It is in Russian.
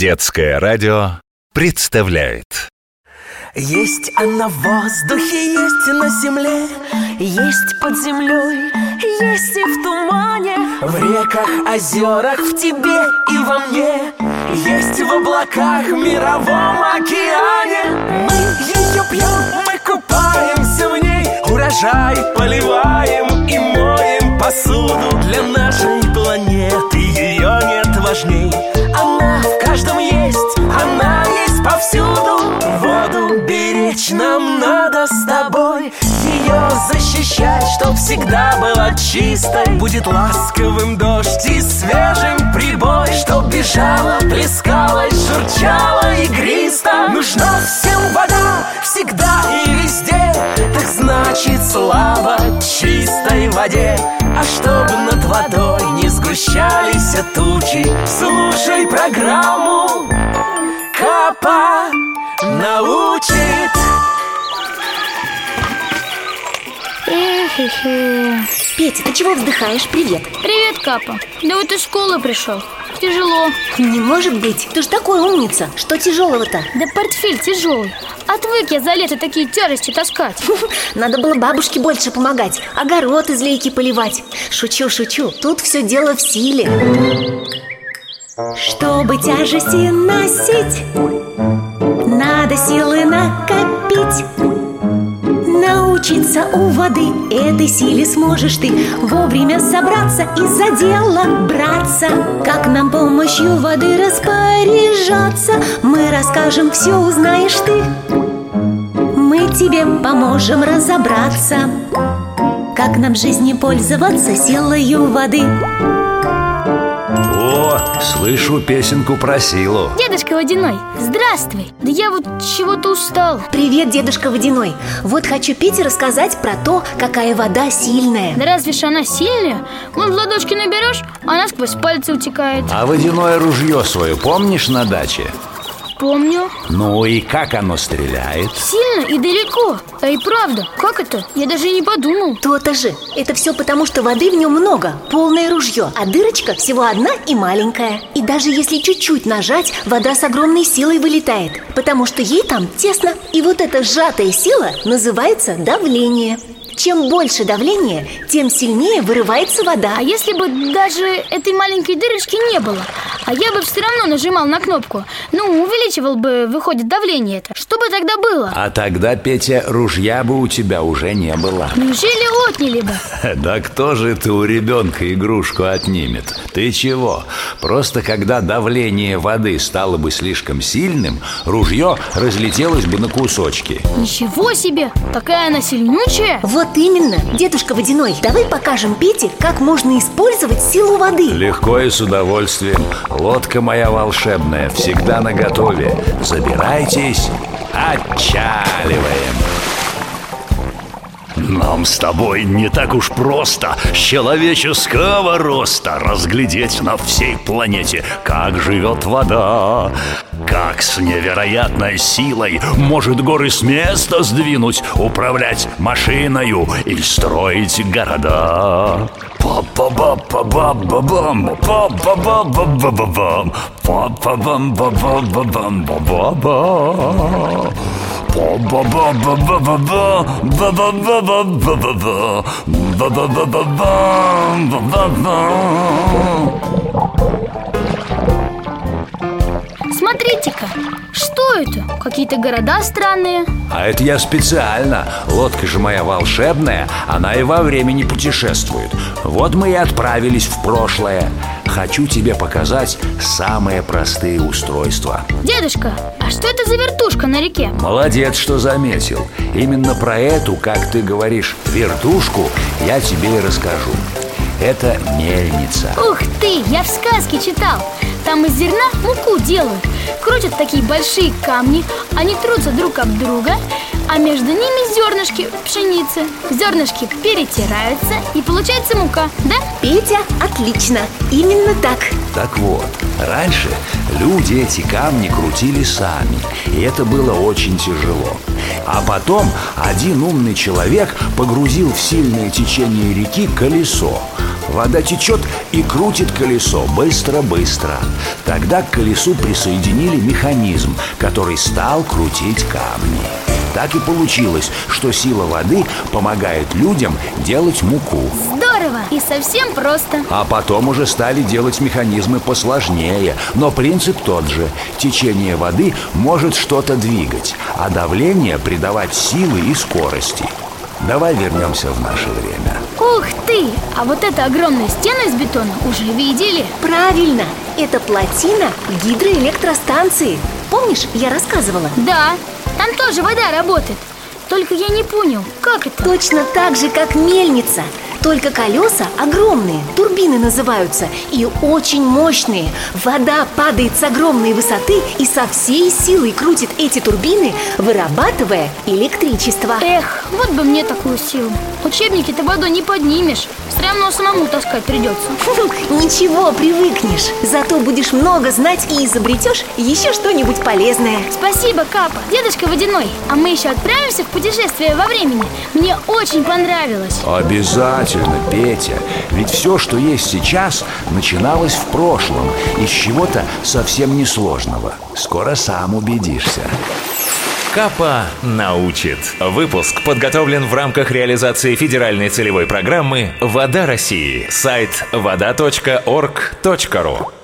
Детское радио представляет. Есть она в воздухе, есть на земле Есть под землей, есть и в тумане В реках, озерах, в тебе и во мне Есть в облаках, в мировом океане. Мы ее пьем, мы купаемся в ней Урожай поливаем надо с тобой. Ее защищать, чтоб всегда была чистой. Будет ласковым дождь и свежим прибой Чтоб бежала, плескалась, журчала игристо. Нужна всем вода, всегда и везде. Так значит слава чистой воде. А чтоб над водой не сгущались тучи Слушай программу Капа Петя, ты чего вздыхаешь? Привет Привет, Капа. Да вот из школы пришел. Тяжело. Не может быть, ты же такой умница Что тяжелого-то? Да портфель тяжелый. Отвык я за лето такие тяжести таскать. Надо было бабушке больше помогать Огород из лейки поливать Шучу, шучу, тут все дело в силе Чтобы тяжести носить Надо силы накопить Научиться у воды. Этой силе сможешь ты Вовремя собраться и за дело браться. Как нам помощью воды распоряжаться? Мы расскажем, все узнаешь ты. Мы тебе поможем разобраться. Как нам в жизни пользоваться силою воды О, слышу песенку про силу Дедушка Водяной, здравствуй. Да я вот чего-то устал. Привет, дедушка Водяной Вот хочу Пете рассказать про то, какая вода сильная Да разве ж она сильная? Вон в ладошки наберешь, она сквозь пальцы утекает. А водяное ружье свое помнишь на даче? Помню. Ну и как оно стреляет? Сильно и далеко. А и правда, как это? Я даже и не подумал. То-то же Это все потому, что воды в нем много Полное ружье А дырочка всего одна и маленькая И даже если чуть-чуть нажать Вода с огромной силой вылетает Потому что ей там тесно И вот эта сжатая сила называется давление Чем больше давление, тем сильнее вырывается вода А если бы даже этой маленькой дырочки не было, а я бы все равно нажимал на кнопку, ну, увеличивал бы, выходит, давление это, что бы тогда было? А тогда, Петя, ружья бы у тебя уже не было Неужели отняли бы? Да кто же ты у ребенка игрушку отнимет? Ты чего? Просто когда давление воды стало бы слишком сильным, ружье разлетелось бы на кусочки Ничего себе! Такая она сильнючая! Вот именно, дедушка Водяной Давай покажем Пете, как можно использовать силу воды Легко и с удовольствием Лодка моя волшебная всегда наготове. Забирайтесь, отчаливаем Нам с тобой не так уж просто человеческого роста разглядеть на всей планете, как живет вода. Как с невероятной силой может горы с места сдвинуть, управлять машиною и строить города. Па-па-ба-ба-ба-ба-бам, па-па-бам-ба-ба-ба-ба-ба. Па-ба-ба-ба-ба-ба-ба, ба-ба-ба-ба-ба-ба-ба, ба-ба-ба-ба-бам. Смотрите-ка, что это? Какие-то города странные. А это я специально. Лодка же моя волшебная Она и во времени путешествует. Вот мы и отправились в прошлое Хочу тебе показать самые простые устройства. Дедушка, а что это за вертушка на реке? Молодец, что заметил. Именно про эту, как ты говоришь, вертушку Я тебе и расскажу. Это мельница. Ух ты, я в сказке читал. Там из зерна муку делают. Крутят такие большие камни Они трутся друг об друга А между ними зернышки пшеницы Зернышки перетираются И получается мука, да? Петя, отлично, именно так Так вот, раньше люди эти камни крутили сами И это было очень тяжело А потом один умный человек погрузил в сильное течение реки колесо Вода течет и крутит колесо быстро-быстро. Тогда к колесу присоединили механизм, который стал крутить камни. Так и получилось, что сила воды помогает людям делать муку. Здорово! И совсем просто. А потом уже стали делать механизмы посложнее. Но принцип тот же. Течение воды может что-то двигать А давление придавать силы и скорости. Давай вернемся в наше время. Ух ты! А вот эта огромная стена из бетона уже видели? Правильно, это плотина гидроэлектростанции. Помнишь, я рассказывала? Да, там тоже вода работает Только я не понял, как это? Точно так же, как мельница Только колеса огромные, турбины называются И очень мощные. Вода падает с огромной высоты И со всей силой крутит эти турбины Вырабатывая электричество. Эх, вот бы мне такую силу. Учебники-то водой не поднимешь. Все равно самому таскать придется Ничего, привыкнешь. Зато будешь много знать и изобретешь еще что-нибудь полезное. Спасибо, Капа, дедушка Водяной. А мы еще отправимся в путешествие во времени. Мне очень понравилось. Обязательно, Петя. Ведь все, что есть сейчас, начиналось в прошлом. Из чего-то совсем несложного. Скоро сам убедишься. Капа научит. Выпуск подготовлен в рамках реализации федеральной целевой программы «Вода России». Сайт вода.орг.ру